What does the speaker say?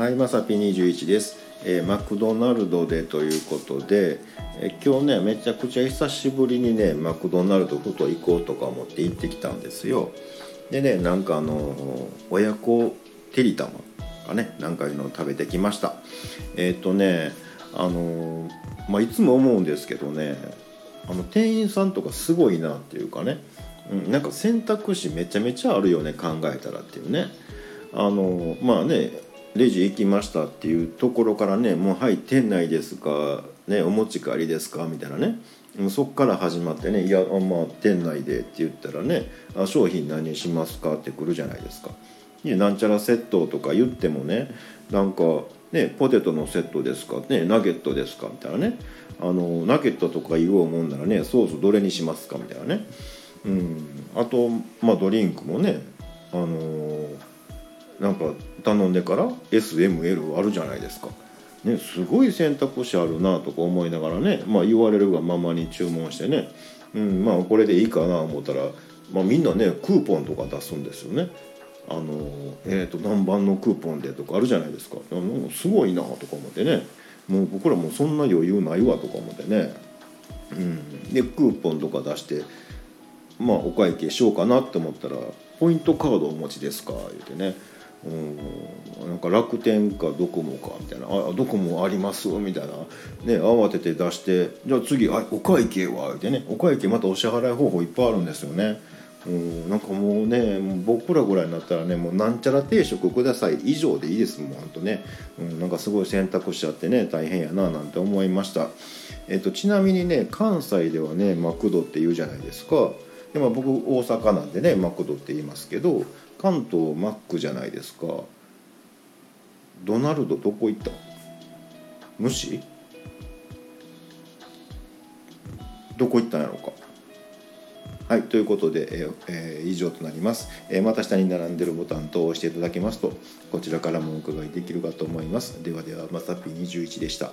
はい、まさぴ21です、えーマクドナルドでということで、えー今日ねめちゃくちゃ久しぶりにねマクドナルドふと行こうとか思って行ってきたんですよ。でねなんかあのー親子てりたまかねなんかいうのを食べてきました。えっ、とねあのまあいつも思うんですけどねあの店員さんとかすごいなっていうかね、うん、なんか選択肢めちゃめちゃあるよね考えたらっていうね。あのまあねレジ行きましたっていうところからねもうはい店内ですか、ね、お持ち帰りですかみたいなねもうそっから始まってね「いやあまあ店内で」って言ったらね「あ商品何しますか?」って来るじゃないですか。ね、なんちゃらセットとか言ってもねなんかねポテトのセットですか、ね、ナゲットですかみたいなねあのナゲットとか言おうもんならねソースどれにしますかみたいなね、うん、あと、まあ、ドリンクもねあのーなんか頼んでから SML あるじゃないですか、ね、すごい選択肢あるなとか思いながらね、まあ、言われるがままに注文してね、うん、まあこれでいいかな思ったら、まあ、みんなねクーポンとか出すんですよね。あのえー、と何番のクーポンでとかあるじゃないですか。あのすごいなとか思ってね。もう僕らもそんな余裕ないわとか思ってね、うん、でクーポンとか出してまあお会計しようかなって思ったら「ポイントカードお持ちですか?」言うてね。うん。なんか楽天かドコモかみたいな「あドコモあります」みたいな、ね、慌てて出して「じゃあ次あお会計は?」言うてね。お会計またお支払い方法いっぱいあるんですよね。うん、なんかもうね僕らぐらいになったらねもうなんちゃら定食ください以上でいいですもんほんとね、うん、なんかすごい選択肢あってね大変やななんて思いました、えっと、ちなみにね関西ではねマクドって言うじゃないですか。で、まあ、僕大阪なんでねマクドって言いますけど関東マックじゃないですか。ドナルドどこ行った？無視？どこ行ったんやろうか。はい、ということで、えーえー以上となります、えーまた下に並んでるボタンと押していただけますとこちらからもお伺いできるかと思います。ではではまさぴ21でした。